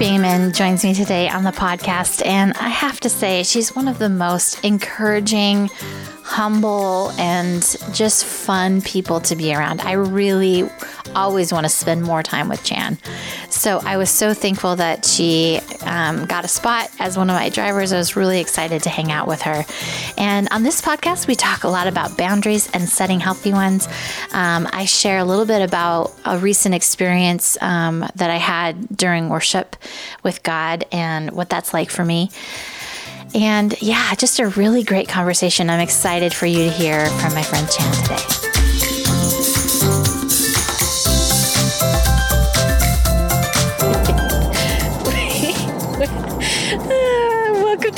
Beeman joins me today on the podcast, and I have to say, she's one of the most encouraging, humble, and just fun people to be around. I really always want to spend more time with Chan. So I was so thankful that she um, got a spot as one of my drivers. I was really excited to hang out with her. And on this podcast, we talk a lot about boundaries and setting healthy ones. Um, I share a little bit about a recent experience um, that I had during worship with God and what that's like for me. And yeah, just a really great conversation. I'm excited for you to hear from my friend Chan today.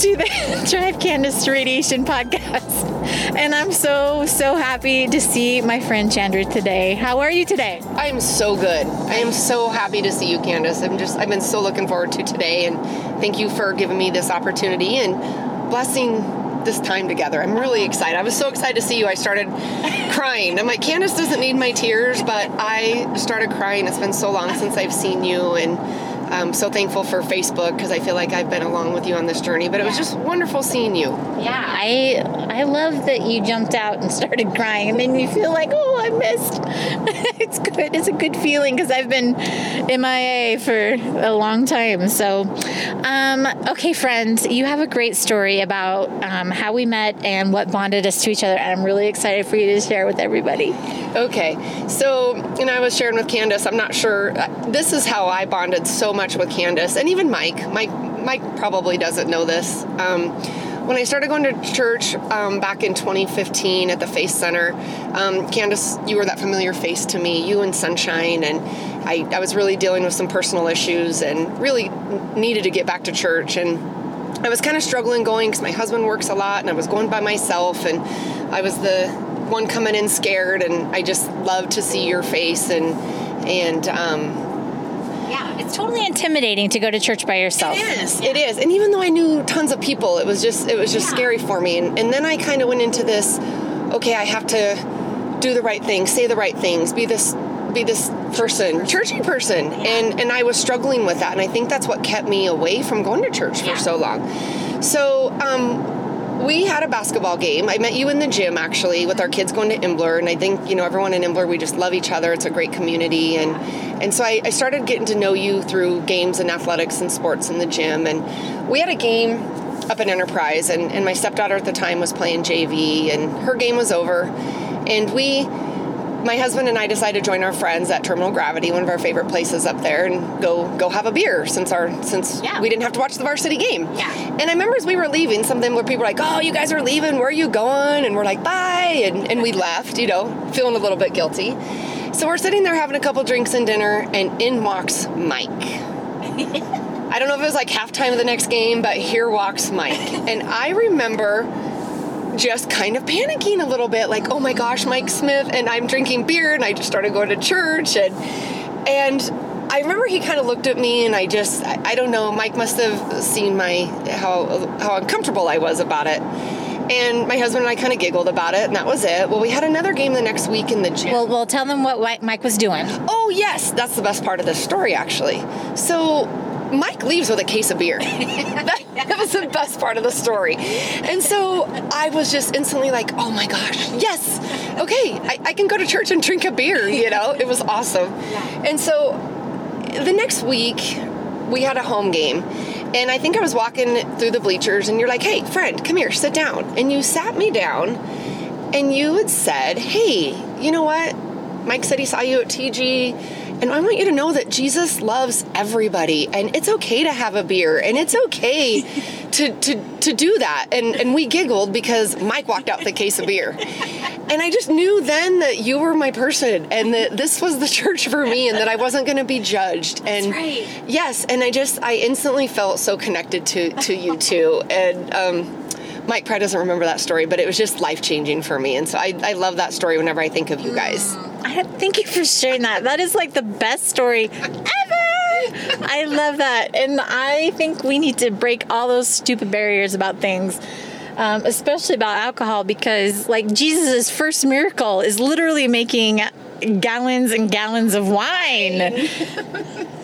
To the Drive Candis Radiation podcast. And I'm so, so happy to see my friend Chandra today. How are you today? I am so good. I am so happy to see you, Candis. I'm just, I've been so looking forward to today. And thank you for giving me this opportunity and blessing this time together. I'm really excited. I was so excited to see you. I started crying. I'm like, Candis doesn't need my tears, but I started crying. It's been so long since I've seen you. And I'm so thankful for Facebook because I feel like I've been along with you on this journey. But it was just wonderful seeing you. Yeah, I I love that you jumped out and started crying. It made me feel like, oh, I missed. it's good. It's a good feeling because I've been MIA for a long time. So, um, okay, friends, you have a great story about um, how we met and what bonded us to each other, and I'm really excited for you to share with everybody. Okay, so and I was sharing with Candis. I'm not sure. Uh, this is how I bonded so much much with Candis and even Mike. Mike Mike probably doesn't know this. Um, when I started going to church um, back in 2015 at the Faith Center, um, Candis, you were that familiar face to me, you and Sunshine, and I, I was really dealing with some personal issues and really needed to get back to church. And I was kind of struggling going because my husband works a lot and I was going by myself, and I was the one coming in scared, and I just loved to see your face and and um, yeah, it's totally intimidating to go to church by yourself. It is. Yeah. It is. And even though I knew tons of people, it was just it was just yeah. scary for me. And, and then I kind of went into this. Okay, I have to do the right thing, say the right things, be this be this person, churchy person. Yeah. And and I was struggling with that. And I think that's what kept me away from going to church for so long. So um, we had a basketball game. I met you in the gym actually with our kids going to Imbler, and I think you know everyone in Imbler we just love each other. It's a great community, and and so I, I started getting to know you through games and athletics and sports in the gym. And we had a game up in Enterprise, and, and my stepdaughter at the time was playing JV, and her game was over, and we my husband and I decided to join our friends at Terminal Gravity, one of our favorite places up there, and go go have a beer since our since yeah. we didn't have to watch the varsity game. Yeah. And I remember as we were leaving, something where people were like, "Oh, you guys are leaving. Where are you going?" And we're like, "Bye," and and we left. You know, feeling a little bit guilty. So we're sitting there having a couple drinks and dinner, and in walks Mike. I don't know if it was like halftime of the next game, but here walks Mike. And I remember just kind of panicking a little bit like oh my gosh mike smith and i'm drinking beer and i just started going to church and and i remember he kind of looked at me and i just i, I don't know mike must have seen my how how uncomfortable i was about it and my husband and I kind of giggled about it, and that was it. Well, we had another game the next week in the gym. Well, well, tell them what Mike was doing. Oh yes, that's the best part of the story, actually. So Mike leaves with a case of beer. that, was the best part of the story. And so I was just instantly like, oh my gosh, yes, okay, I, I can go to church and drink a beer, you know? It was awesome. And so the next week, we had a home game. And I think I was walking through the bleachers, and you're like, hey, friend, come here, sit down. And you sat me down, and you had said, hey, you know what? Mike said he saw you at TG and I want you to know that Jesus loves everybody and it's okay to have a beer and it's okay to, to, to do that. And, and we giggled because Mike walked out with a case of beer. And I just knew then that you were my person and that this was the church for me and that I wasn't going to be judged. And right. yes, and I just, I instantly felt so connected to, to you too. And, um, Mike probably doesn't remember that story, but it was just life changing for me. And so I, I love that story whenever I think of you guys. Mm. I, thank you for sharing that. That is like the best story ever. I love that. And I think we need to break all those stupid barriers about things. Um, especially about alcohol, because like Jesus' first miracle is literally making gallons and gallons of wine.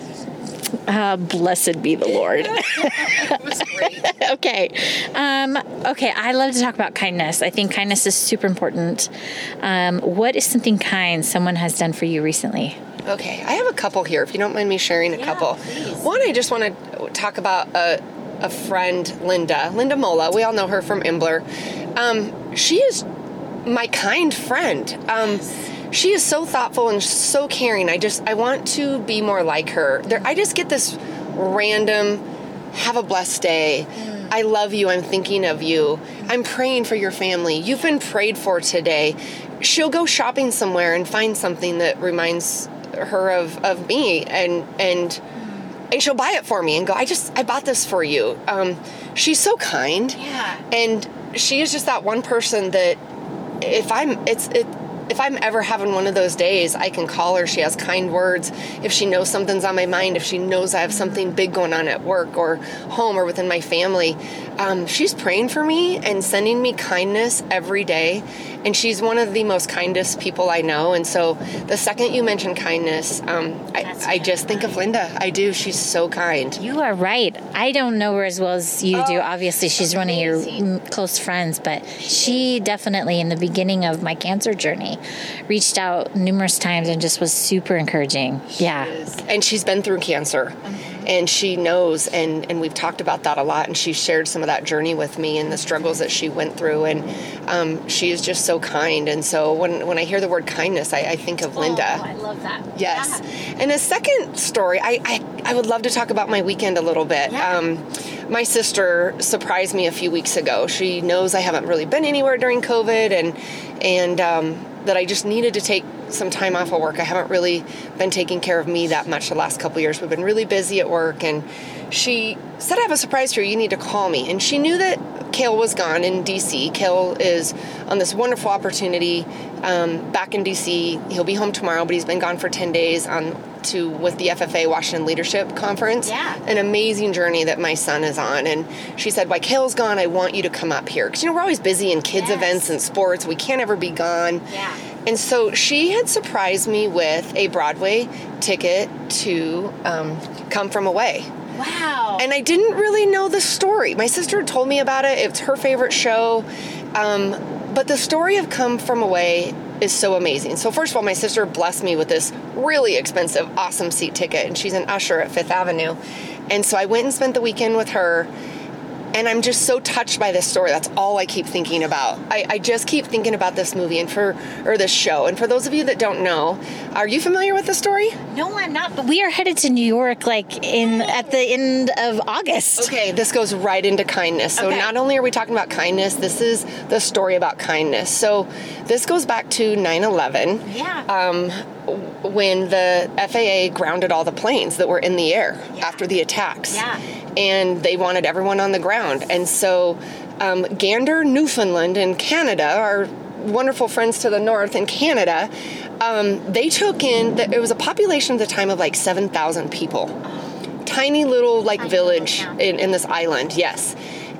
Uh, blessed be the Lord. it was great. okay. Um, okay. I love to talk about kindness. I think kindness is super important. Um, what is something kind someone has done for you recently? Okay, I have a couple here. If you don't mind me sharing a Yeah, couple. please. One, I just want to talk about a, a friend, Linda, Linda Mola. We all know her from Imbler. Um, she is my kind friend. Um, She is so thoughtful and so caring. I just I want to be more like her. There, I just get this random. Have a blessed day. I love you. I'm thinking of you. I'm praying for your family. You've been prayed for today. She'll go shopping somewhere and find something that reminds her of, of me and and and she'll buy it for me and go, I just I bought this for you. Um, she's so kind. Yeah. And she is just that one person that if I'm it's it if I'm ever having one of those days, I can call her. She has kind words. If she knows something's on my mind, if she knows I have something big going on at work or home or within my family, um, she's praying for me and sending me kindness every day. And she's one of the most kindest people I know. And so the second you mention kindness, um, I, I just think of Linda. I do. She's so kind. You are right. I don't know her as well as you do. Obviously, she's one of your close friends, but she definitely, in the beginning of my cancer journey, reached out numerous times and just was super encouraging. Yeah. and she's been through cancer and she knows and and we've talked about that a lot and she shared some of that journey with me and the struggles that she went through and um, she is just so kind and so when when i hear the word kindness i, I think of linda Oh, I love that. Yes. And a second story, I, I, I would love to talk about my weekend a little bit. Yeah. Um, my sister surprised me a few weeks ago. She knows I haven't really been anywhere during COVID and and um, that I just needed to take some time off of work. I haven't really been taking care of me that much the last couple years. We've been really busy at work and she said, I have a surprise for you. You need to call me. And she knew that Kale was gone in DC. Kale is on this wonderful opportunity um, back in DC. He'll be home tomorrow, but he's been gone for 10 days on to with the FFA Washington Leadership Conference. Yeah. An amazing journey that my son is on. And she said, While Kale's gone, I want you to come up here. Because, you know, we're always busy in kids' Yes. events and sports. We can't ever be gone. Yeah. And so she had surprised me with a Broadway ticket to um, Come From Away. Wow. And I didn't really know the story. My sister told me about it. It's her favorite show. Um, but the story of Come From Away is so amazing. So, first of all, my sister blessed me with this really expensive, awesome seat ticket, and she's an usher at Fifth Avenue. And so I went and spent the weekend with her. And I'm just so touched by this story. That's all I keep thinking about. I, I just keep thinking about this movie and for or this show. And for those of you that don't know, are you familiar with the story? no, I'm not. But we are headed to New York, like in at the end of August. Okay, this goes right into kindness. So Okay. not only are we talking about kindness, this is the story about kindness. So this goes back to 9/11. Yeah. Um, when the FAA grounded all the planes that were in the air after the attacks. Yeah. And they wanted everyone on the ground. And so um, Gander, Newfoundland, and Canada, our wonderful friends to the north in Canada, um, they took in, the, it was a population at the time of like 7,000 people. Tiny little like village in, in this island yes.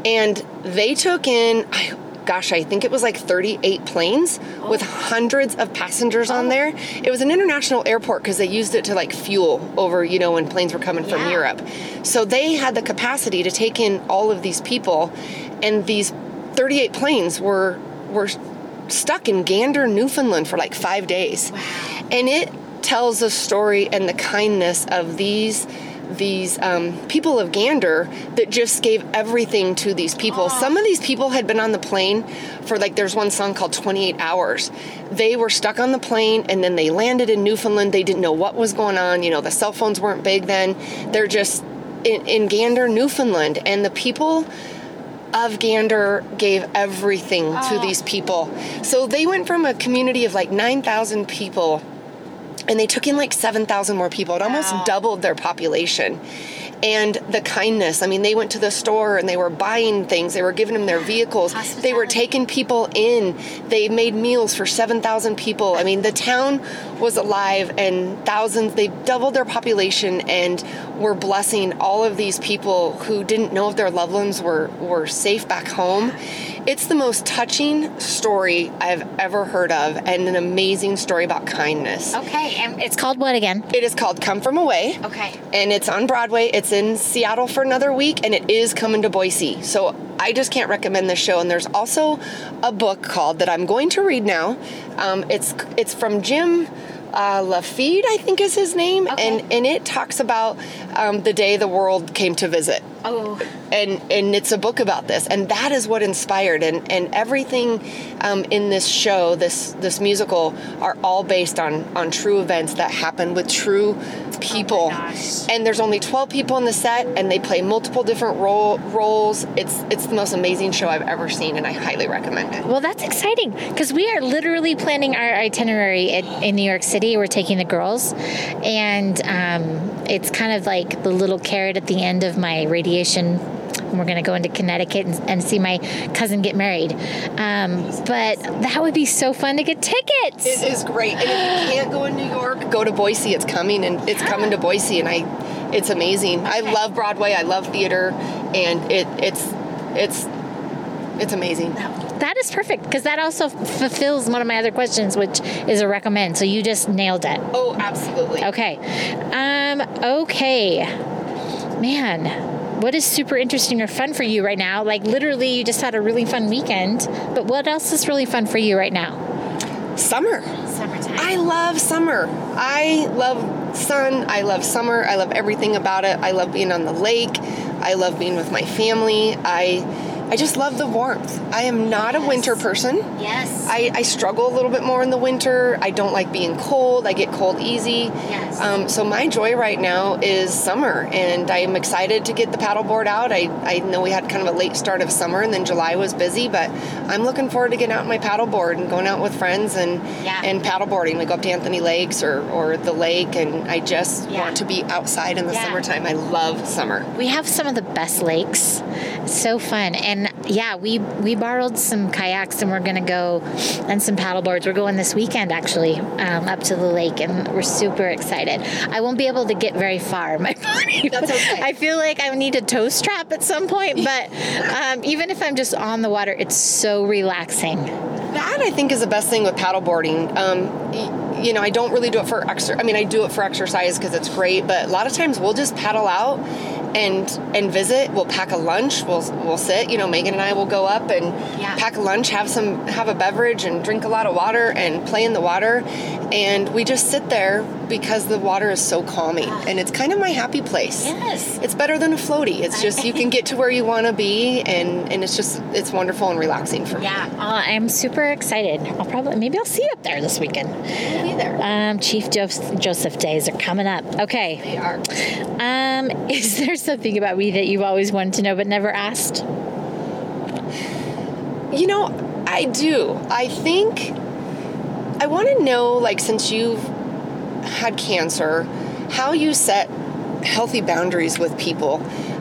And they took in I, gosh i think it was like 38 planes with hundreds of passengers on oh. there. It was an international airport because they used it to like fuel over you know when planes were coming from europe. So they had the capacity to take in all of these people and these 38 planes were were stuck in gander newfoundland for like five days. And it tells the story and the kindness of these these um, people of Gander that just gave everything to these people. Some of these people had been on the plane for like there's one song called 28 hours. They were stuck on the plane and then they landed in Newfoundland. They didn't know what was going on. You know, the cell phones weren't big then. They're just in, in Gander, Newfoundland, and the people of Gander gave everything to these people. So they went from a community of like 9,000 people and they took in like 7,000 more people. It almost Wow. doubled their population. And the kindness, I mean, they went to the store and they were buying things, they were giving them their vehicles, they were taking people in, they made meals for 7,000 people. I mean, the town was alive and thousands, they doubled their population and were blessing all of these people who didn't know if their loved ones were, were safe back home. It's the most touching story I've ever heard of and an amazing story about kindness. Okay, and it's called what again? It is called Come From Away. Okay. And it's on Broadway. It's in Seattle for another week and it is coming to Boise. So I just can't recommend this show. And there's also a book called that I'm going to read now. Um, it's it's from Jim uh, Lafede, I think is his name, Okay. and and it talks about um, the day the world came to visit Oh, and and it's a book about this and that is what inspired and and everything um, in this show this this musical are all based on on true events that happened with true people gosh. and there's only 12 people in the set and they play multiple different role, roles it's it's the most amazing show i've ever seen and i highly recommend it well, that's exciting because we are literally planning our itinerary in, in New York City. We're taking the girls, and um, it's kind of like the little carrot at the end of my radiation. We're going to go into Connecticut and, and see my cousin get married. Um, but that would be so fun to get tickets. it is great and if you can't go in new york go to boise it's coming and it's coming to boise and i it's amazing i love broadway i love theater and it it's it's it's amazing That is perfect because that also fulfills one of my other questions, which is a recommend. So you just nailed it. Oh, absolutely. Okay. Um, okay. Man, what is super interesting or fun for you right now? Like literally you just had a really fun weekend, but what else is really fun for you right now? Summer. Summertime. I love summer. I love sun. I love summer. I love everything about it. I love being on the lake. I love being with my family. I I just love the warmth. I am not a winter person. yes. I, I struggle a little bit more in the winter. I don't like being cold. I get cold easy. Yes. Um, so my joy right now is summer, and I'm excited to get the paddleboard out. I, I know we had kind of a late start of summer, and then July was busy, but I'm looking forward to getting out on my paddleboard and going out with friends and Yeah. and paddleboarding. We go up to Anthony Lakes or, or the lake, and I just Yeah. want to be outside in the Yeah. summertime. I love summer. We have some of the best lakes. It's so fun. And yeah, we we borrowed some kayaks and we're gonna go and some paddle boards. We're going this weekend actually um, up to the lake and we're super excited. I won't be able to get very far. My body. That's okay. I feel like I need a toe strap at some point, but um, even if I'm just on the water, it's so relaxing. That I think is the best thing with paddleboarding. Um, you know, I don't really do it for extra. I mean, I do it for exercise because it's great, but a lot of times we'll just paddle out and and visit. We'll pack a lunch. We'll we'll sit. You know, Megan and I will go up and Yeah. pack a lunch, have some have a beverage, and drink a lot of water and play in the water. And we just sit there because the water is so calming, and it's kind of my happy place. Yes. It's better than a floaty. It's just you can get to where you want to be, and and it's just it's wonderful and relaxing for me. Yeah, uh, I'm super excited. I'll probably maybe I'll see you up there this weekend. We'll be there. Um, Chief Joseph, Joseph days are coming up. Okay. They are. Um, is there something about me that you've always wanted to know but never asked? You know, I do. I think I want to know, like, since you've had cancer, how you set healthy boundaries with people.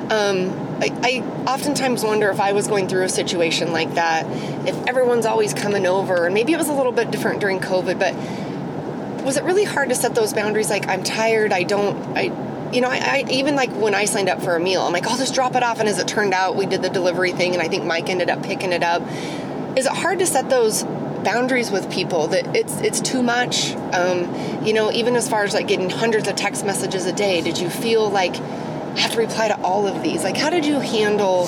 Um, I, I oftentimes wonder if I was going through a situation like that, if everyone's always coming over, and maybe it was a little bit different during COVID, but was it really hard to set those boundaries? Like, I'm tired, I don't, I, you know, I, I even like when I signed up for a meal, I'm like, I'll just drop it off. And as it turned out, we did the delivery thing, and I think Mike ended up picking it up. Is it hard to set those boundaries with people that it's it's too much? Um, you know, even as far as like getting hundreds of text messages a day, did you feel like I have to reply to all of these? Like, how did you handle?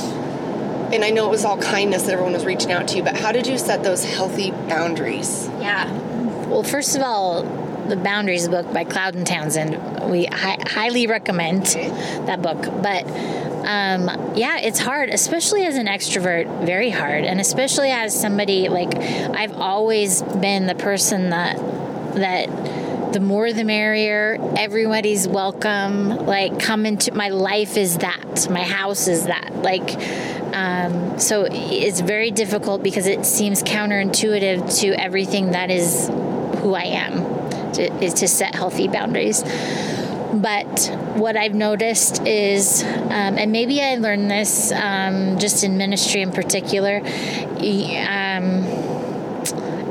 And I know it was all kindness that everyone was reaching out to you, but how did you set those healthy boundaries? Yeah. Well, first of all, the Boundaries book by Cloud and Townsend. We hi- highly recommend Okay. that book. But um, yeah, it's hard, especially as an extrovert. Very hard, and especially as somebody like I've always been the person that that the more the merrier. Everybody's welcome. Like, come into my life is that. My house is that. Like, um, so it's very difficult because it seems counterintuitive to everything that is who I am, to, is to set healthy boundaries. But what I've noticed is, um, and maybe I learned this um, just in ministry in particular, um,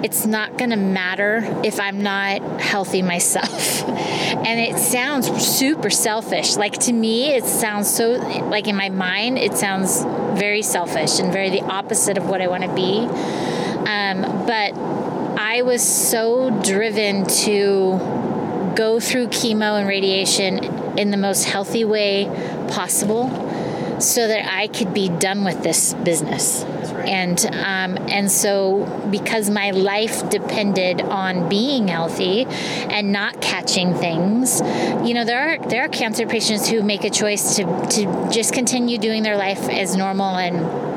it's not going to matter if I'm not healthy myself. and it sounds super selfish. Like to me, it sounds so, like in my mind, it sounds very selfish and very the opposite of what I want to be. Um, but I was so driven to go through chemo and radiation in the most healthy way possible so that I could be done with this business. right. And um, and so because my life depended on being healthy and not catching things, you know, there are there are cancer patients who make a choice to to just continue doing their life as normal and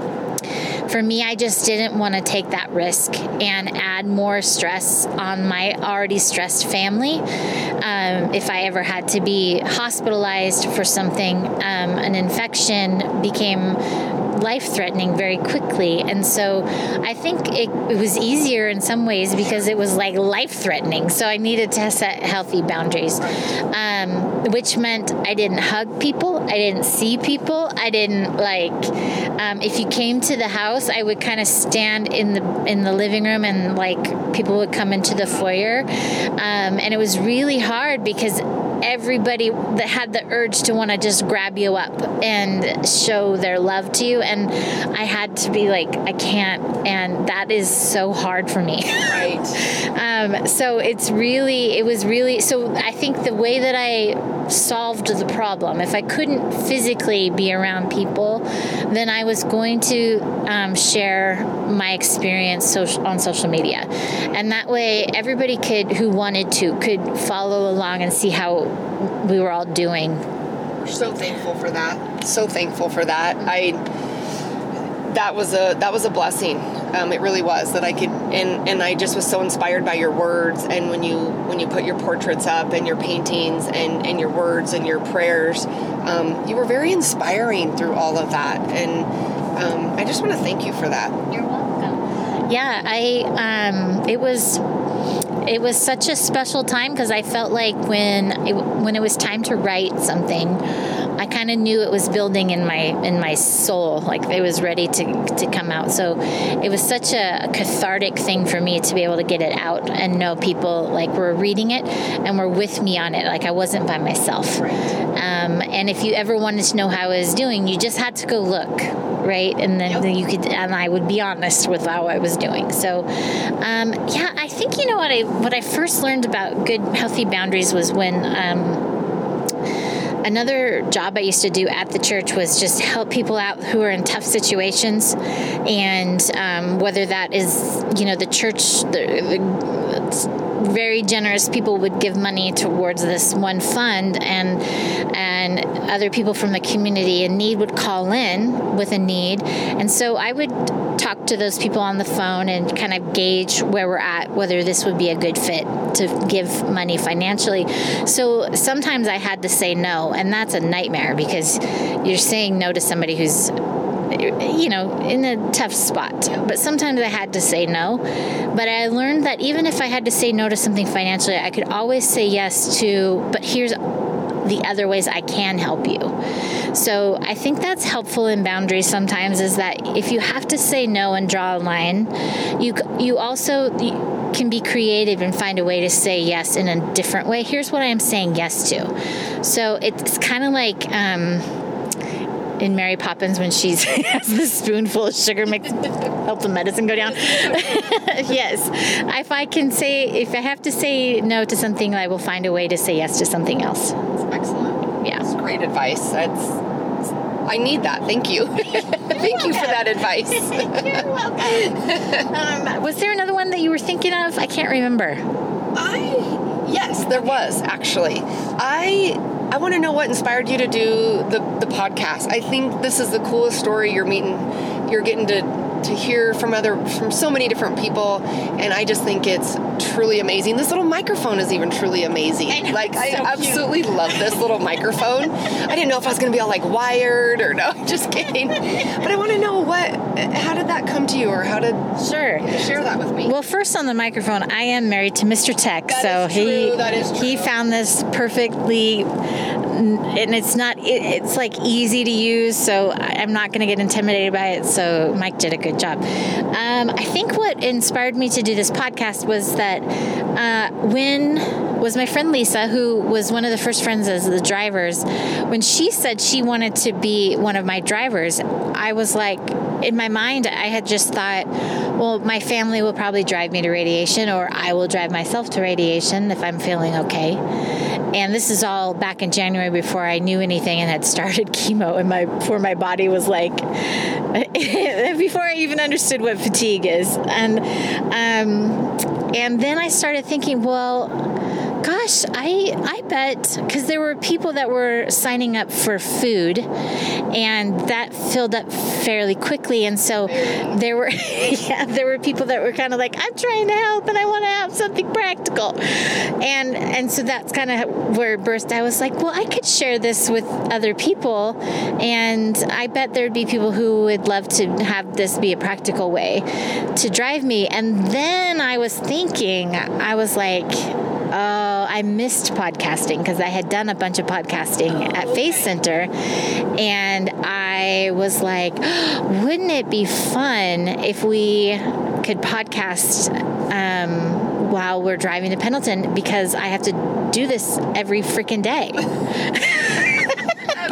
for me, I just didn't want to take that risk and add more stress on my already stressed family. Um, if I ever had to be hospitalized for something, um, an infection became life threatening very quickly. And so I think it, it, was easier in some ways because it was like life threatening. So I needed to set healthy boundaries, um, which meant I didn't hug people, I didn't see people, I didn't like, um, if you came to the house, I would kind of stand in the in the living room and like people would come into the foyer. Um, and it was really hard because everybody that had the urge to want to just grab you up and show their love to you and i had to be like i can't and that is so hard for me. Right. Um, so it's really it was really so i think the way that i solved the problem if i couldn't physically be around people then i was going to um, share my experience social, on social media. And that way everybody could who wanted to could follow along and see how we were all doing. We're so thankful for that. So thankful for that. I that was a that was a blessing. Um, it really was that I could and and I just was so inspired by your words and when you when you put your portraits up and your paintings and and your words and your prayers, um, you were very inspiring through all of that and um, I just want to thank you for that. You're welcome. Yeah, I um, it was it was such a special time because I felt like when it, when it was time to write something, I kind of knew it was building in my in my soul, like it was ready to to come out. So it was such a, cathartic thing for me to be able to get it out and know people like were reading it and were with me on it. Like I wasn't by myself. Right. Um, and if you ever wanted to know how I was doing, you just had to go look, right? And then, Yep. then you could, and I would be honest with how I was doing. So, um, yeah, I think you know what I what I first learned about good healthy boundaries was when. Um, another job I used to do at the church was just help people out who are in tough situations, and um, whether that is you know the church, the, the very generous people would give money towards this one fund, and and other people from the community in need would call in with a need, and so I would talk to those people on the phone and kind of gauge where we're at, whether this would be a good fit to give money financially. So sometimes I had to say no, and that's a nightmare because you're saying no to somebody who's you know, in a tough spot. But sometimes I had to say no. But I learned that even if I had to say no to something financially, I could always say yes to, but here's the other ways I can help you. So I think that's helpful in boundaries sometimes is that if you have to say no and draw a line, you you also can be creative and find a way to say yes in a different way. Here's what I'm saying yes to. So it's kind of like um, in Mary Poppins when she's has the spoonful of sugar makes help the medicine go down. yes, if I can say if I have to say no to something, I will find a way to say yes to something else. Excellent. Yeah. That's great advice. That's I need that. Thank you. Thank you for that advice. You're welcome. um, was there another one that you were thinking of? I can't remember. I yes, there was actually. I I want to know what inspired you to do the the podcast. I think this is the coolest story you're meeting. You're getting to to hear from other from so many different people, and I just think it's truly amazing. This little microphone is even truly amazing. I know, like I so cute. absolutely love this little microphone. I didn't know if I was going to be all like wired or no. Just kidding. But I want to know what. How did that come to you, or how did Sure. share that with me? Well, first on the microphone, I am married to Mr. Tech, That so is he true, that is he found this perfectly, and it's not it, it's like easy to use. So I'm not going to get intimidated by it. So Mike did a good job. Um, I think what inspired me to do this podcast was that uh, when was my friend Lisa, who was one of the first friends as the drivers, when she said she wanted to be one of my drivers, I was like, in my mind, I had just thought, well, my family will probably drive me to radiation, or I will drive myself to radiation if I'm feeling okay. And this is all back in January before I knew anything and had started chemo, and my before my body was like, before I even understood what fatigue is, and um, and then I started thinking, well Gosh, I I bet because there were people that were signing up for food, and that filled up fairly quickly, and so there were yeah there were people that were kind of like I'm trying to help and I want to have something practical, and and so that's kind of where it burst. I was like, well, I could share this with other people, and I bet there'd be people who would love to have this be a practical way to drive me, and then I was thinking, I was like I missed podcasting because I had done a bunch of podcasting at Faith Center. And I was like, wouldn't it be fun if we could podcast um, while we're driving to Pendleton? Because I have to do this every freaking day.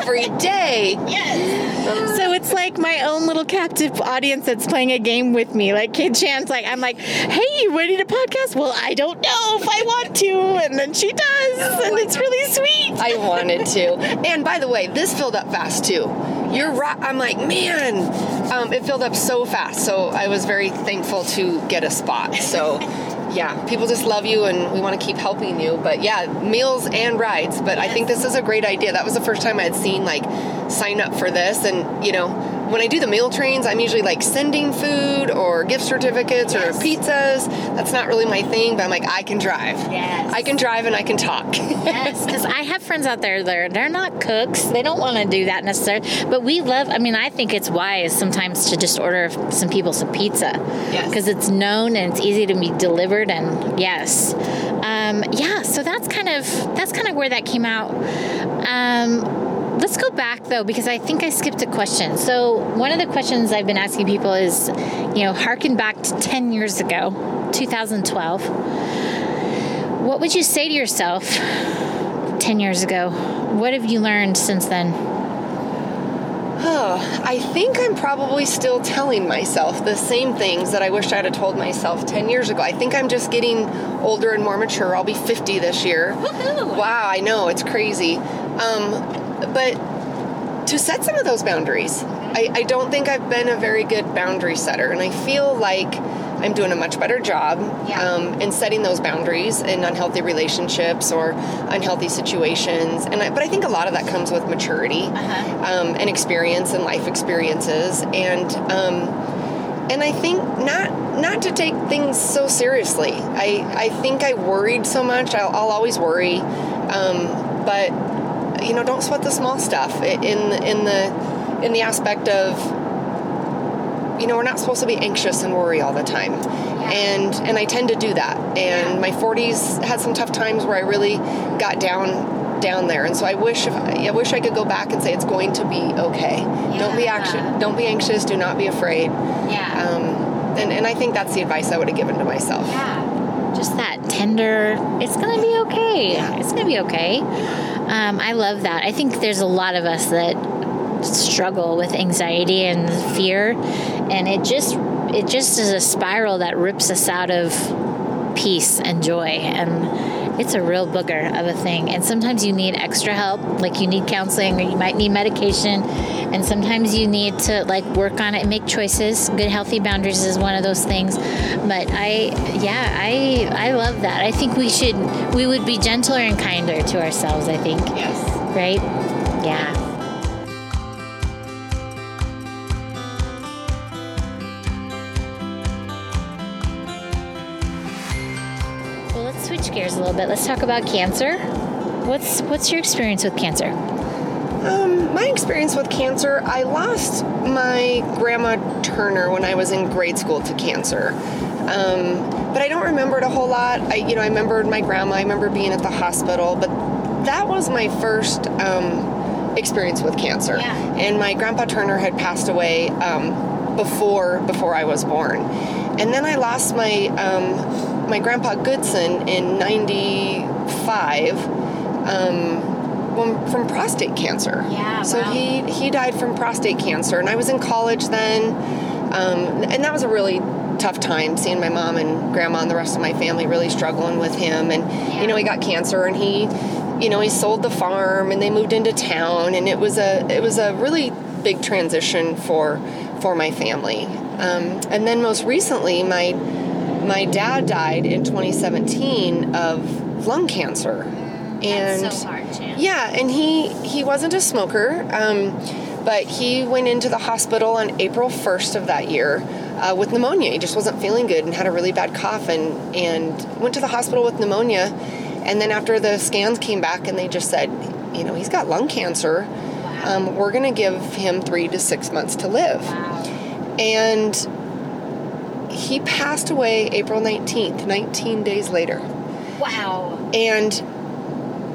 every day. Yes. So it's like my own little captive audience that's playing a game with me. Like Kid Chance, like I'm like, hey, you ready to podcast? Well, I don't know if I want to. And then she does. And it's really sweet. I wanted to. And by the way, this filled up fast too. You're right. I'm like, man, um, it filled up so fast. So I was very thankful to get a spot. So yeah, people just love you and we want to keep helping you. But yeah, meals and rides. But yes. I think this is a great idea. That was the first time I had seen like sign up for this. And, you know, when I do the meal trains, I'm usually like sending food or gift certificates yes. or pizzas. That's not really my thing, but I'm like, I can drive. Yes. I can drive and I can talk. yes, because I have friends out there that are, they're not cooks. They don't want to do that necessarily. But we love, I mean, I think it's wise sometimes to just order some people some pizza. Yes. Because it's known and it's easy to be delivered. And yes. Um, yeah, so that's kind of, that's kind of where that came out. Um, let's go back though because I think I skipped a question. So one of the questions I've been asking people is, you know, harken back to 10 years ago, 2012. What would you say to yourself 10 years ago? What have you learned since then? Oh, I think I'm probably still telling myself the same things that I wish I'd have told myself 10 years ago. I think I'm just getting older and more mature. I'll be 50 this year. Woo-hoo. Wow, I know, it's crazy. Um, but to set some of those boundaries. I, I don't think I've been a very good boundary setter, and I feel like I'm doing a much better job yeah. um, in setting those boundaries in unhealthy relationships or unhealthy situations. And I, but I think a lot of that comes with maturity uh-huh. um, and experience and life experiences. And um, and I think not not to take things so seriously. I I think I worried so much. I'll, I'll always worry, um, but you know, don't sweat the small stuff in in the in the aspect of you know, we're not supposed to be anxious and worry all the time. Yeah. And and I tend to do that. And yeah. my 40s had some tough times where I really got down down there. And so I wish if I, I wish I could go back and say it's going to be okay. Yeah. Don't be anxious. Don't be anxious. Do not be afraid. Yeah. Um, and and I think that's the advice I would have given to myself. Yeah. Just that tender. It's gonna be okay. Yeah. It's gonna be okay. Um, I love that. I think there's a lot of us that struggle with anxiety and fear, and it just it just is a spiral that rips us out of peace and joy and it's a real booger of a thing. And sometimes you need extra help like you need counseling or you might need medication. And sometimes you need to like work on it and make choices. Good healthy boundaries is one of those things. But i yeah i i love that. I think we should we would be gentler and kinder to ourselves i think. Yes. right? Yeah a little bit let's talk about cancer what's what's your experience with cancer Um, my experience with cancer, I lost my grandma Turner when I was in grade school to cancer. Um, but I don't remember it a whole lot. I, you know, I remembered my grandma. I remember being at the hospital, but that was my first um, experience with cancer. Yeah. And my grandpa Turner had passed away um, before before I was born. And then I lost my um, my grandpa Goodson in '95 um, from prostate cancer. Yeah. So wow. he he died from prostate cancer, and I was in college then, um, and that was a really tough time seeing my mom and grandma and the rest of my family really struggling with him. And Yeah. you know, he got cancer, and he, you know, he sold the farm, and they moved into town, and it was a it was a really big transition for for my family. Um, and then most recently, my my dad died in 2017 of lung cancer, and so hard, yeah, and he he wasn't a smoker, um, but he went into the hospital on April 1st of that year uh, with pneumonia. He just wasn't feeling good and had a really bad cough, and and went to the hospital with pneumonia. And then after the scans came back, and they just said, you know, he's got lung cancer. Um, we're going to give him three to six months to live. Wow. And he passed away April 19th, 19 days later. Wow. and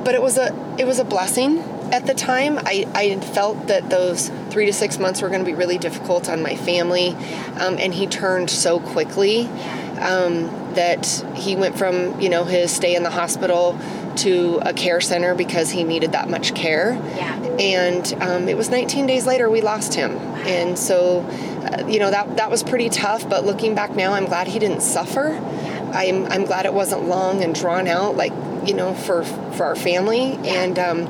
but it was a it was a blessing. At the time i i felt that those three to six months were going to be really difficult on my family um, and he turned so quickly um, that he went from you know his stay in the hospital to a care center because he needed that much care. Yeah. and um, it was 19 days later we lost him. And so uh, you know that that was pretty tough but looking back now i'm glad he didn't suffer. I'm i'm glad it wasn't long and drawn out like you know for for our family. And um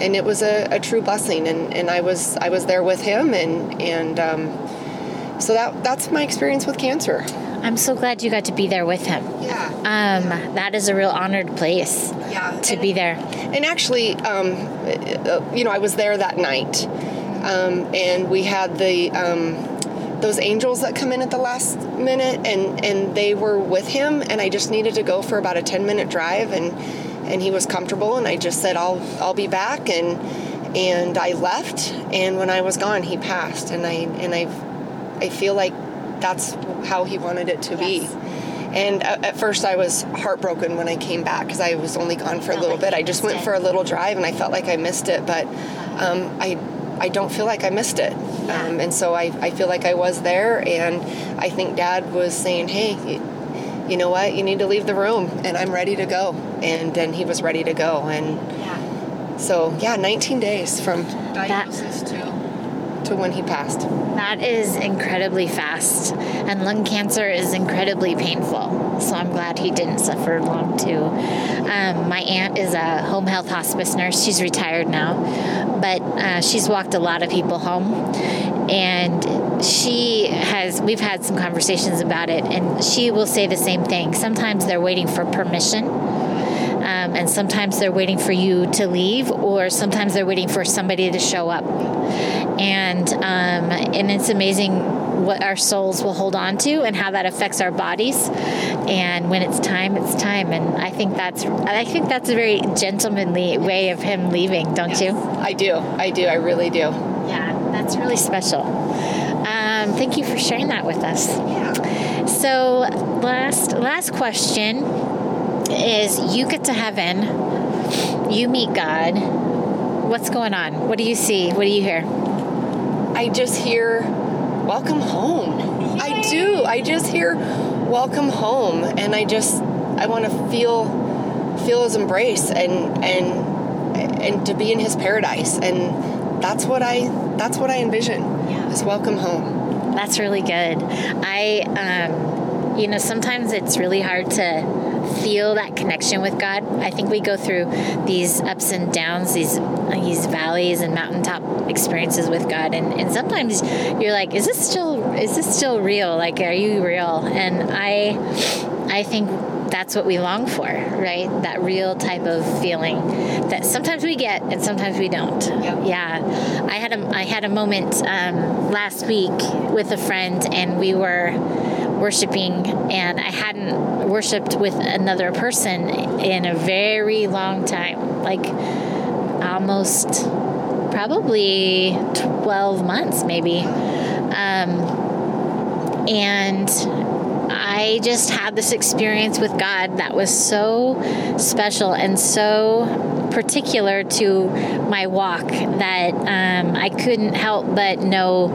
and it was a, a true blessing. And and i was i was there with him and and um so that that's my experience with cancer. I'm so glad you got to be there with him. yeah. Um, that is a real honored place yeah. to And- be there. And actually, um, uh, you know, I was there that night, um, and we had the um, those angels that come in at the last minute, and and they were with him, and I just needed to go for about a ten minute drive, and and he was comfortable, and I just said I'll I'll be back, and and I left, and when I was gone, he passed, and I and I I feel like that's how he wanted it to be. And at at first, I was heartbroken when I came back because I was only gone for a little like bit. I just went it. for a little drive and I felt like I missed it, but um, I I don't feel like I missed it. Um, and so I, I feel like I was there, and I think Dad was saying, "Hey, you, you know what? You need to leave the room, and I'm ready to go." And then he was ready to go, and Yeah. so yeah, 19 days from That- diagnosis to to when he passed. That is incredibly fast, and lung cancer is incredibly painful. So I'm glad he didn't suffer long too. Um, my aunt is a home health hospice nurse. She's retired now, but uh, she's walked a lot of people home, and she has. We've had some conversations about it, and she will say the same thing. Sometimes they're waiting for permission. Um, and sometimes they're waiting for you to leave, or sometimes they're waiting for somebody to show up and um, and it's amazing what our souls will hold on to and how that affects our bodies. And when it's time, it's time. And I think that's I think that's a very gentlemanly way of him leaving, don't you? I do, I do, I really do. Yeah, that's really special. Um, thank you for sharing that with us. Yeah. So last last question is: You get to heaven, you meet God. What's going on? What do you see? What do you hear? I just hear welcome home. I do. I just hear welcome home and I just I want to feel feel his embrace and and and to be in his paradise and that's what I that's what I envision. Yeah. Is welcome home. That's really good. I, um, you know, sometimes it's really hard to feel that connection with God. I think we go through these ups and downs, these these valleys and mountaintop experiences with God, and, and sometimes you're like, is this still is this still real? Like, are you real? And I, I think that's what we long for, right? That real type of feeling that sometimes we get and sometimes we don't. Yep. Yeah, I had a I had a moment um, last week with a friend, and we were worshiping, and I hadn't worshipped with another person in a very long time, like almost probably twelve months, maybe. Um, and I just had this experience with God that was so special and so particular to my walk that um, I couldn't help but know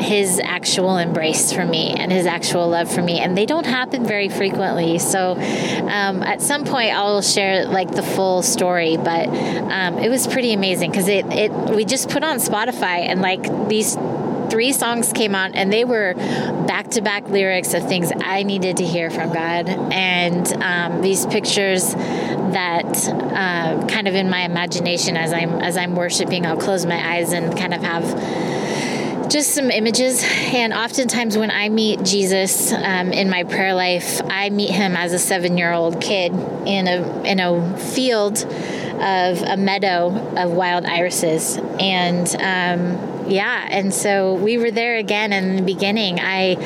his actual embrace for me and his actual love for me and they don't happen very frequently. So um, at some point i'll share like the full story but um, it was pretty amazing because it, it we just put on spotify and like these three songs came out and they were back-to-back lyrics of things i needed to hear from god. And um, these pictures that uh, kind of in my imagination as i'm as i'm worshiping i'll close my eyes and kind of have just some images. And oftentimes, when I meet Jesus um, in my prayer life, I meet him as a seven-year-old kid in a in a field of a meadow of wild irises, and um, yeah, and so we were there again in the beginning. I.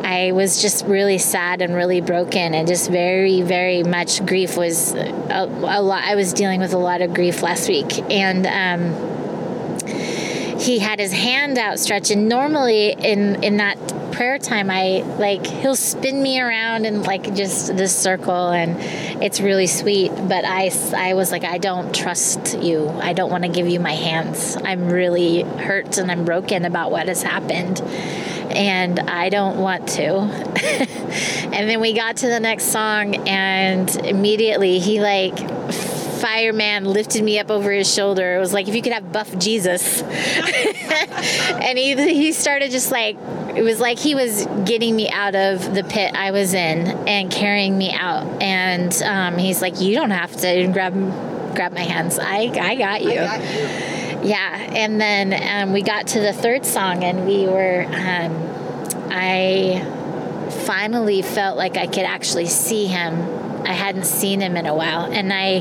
I was just really sad and really broken, and just very, very much grief was a, a lot. I was dealing with a lot of grief last week, and um, he had his hand outstretched and normally in in that prayer time i like he'll spin me around in like just this circle and it's really sweet but i i was like i don't trust you i don't want to give you my hands i'm really hurt and i'm broken about what has happened and I don't want to. and then we got to the next song, and immediately he like fireman lifted me up over his shoulder. It was like if you could have buff Jesus. and he he started just like it was like he was getting me out of the pit I was in and carrying me out. And um, he's like, you don't have to grab grab my hands. I I got you. I got you. Yeah, and then um, we got to the third song, and we were. Um, I finally felt like I could actually see him. I hadn't seen him in a while, and I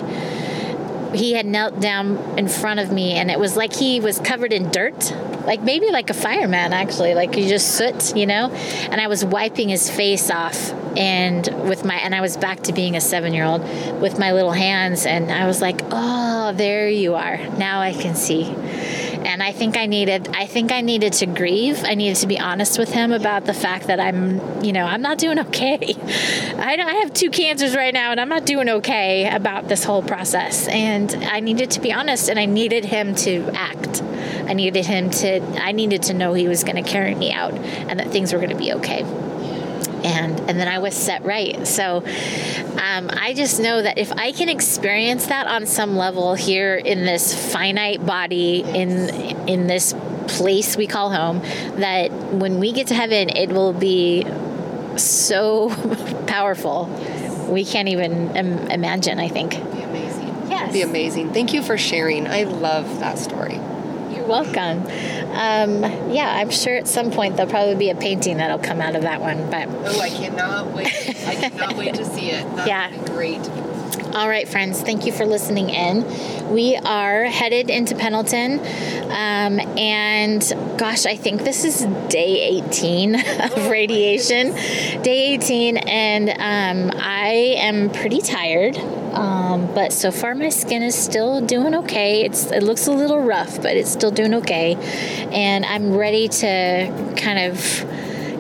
he had knelt down in front of me and it was like he was covered in dirt. Like maybe like a fireman actually. Like you just soot you know? And i was wiping his face off and with my and i was back to being a seven year old with my little hands and i was like oh there you are. Now i can see and I think I needed I think I needed to grieve. I needed to be honest with him about the fact that I'm you know I'm not doing okay. I, I have two cancers right now, and I'm not doing okay about this whole process. And I needed to be honest, and I needed him to act. I needed him to I needed to know he was going to carry me out, and that things were going to be okay and and then I was set right. So um, I just know that if I can experience that on some level here in this finite body in in this place we call home, that when we get to heaven, it will be so powerful. We can't even Im- imagine. I think. It'd be amazing. Yes. It'd be amazing. Thank you for sharing. I love that story welcome. Um, yeah, I'm sure at some point there'll probably be a painting that'll come out of that one. But oh, I cannot wait! I cannot wait to see it. That'll yeah, great. All right, friends, thank you for listening in. We are headed into Pendleton, um, and gosh, I think this is day 18 of radiation. Day 18, and um, I am pretty tired. Um, but so far, my skin is still doing okay. It's it looks a little rough, but it's still doing okay, and I'm ready to kind of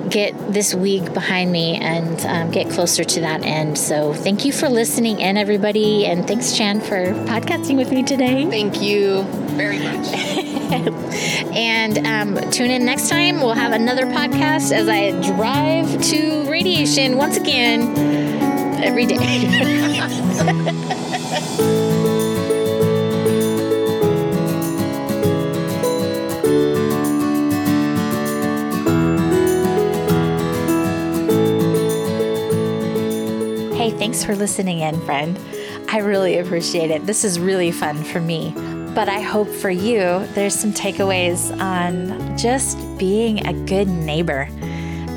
get this week behind me and um, get closer to that end. So thank you for listening in, everybody, and thanks, Chan, for podcasting with me today. Thank you very much. and um, tune in next time. We'll have another podcast as I drive to radiation once again every day. hey, thanks for listening in, friend. I really appreciate it. This is really fun for me. But I hope for you, there's some takeaways on just being a good neighbor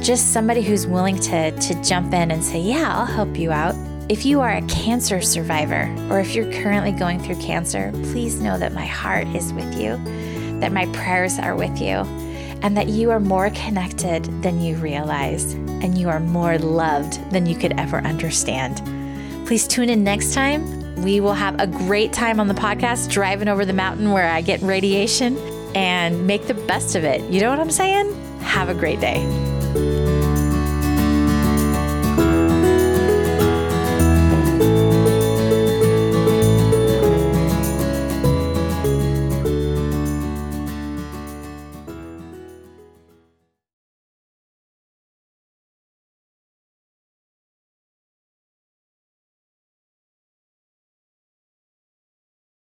just somebody who's willing to, to jump in and say, Yeah, I'll help you out. If you are a cancer survivor or if you're currently going through cancer, please know that my heart is with you, that my prayers are with you, and that you are more connected than you realize, and you are more loved than you could ever understand. Please tune in next time. We will have a great time on the podcast driving over the mountain where I get radiation and make the best of it. You know what I'm saying? Have a great day.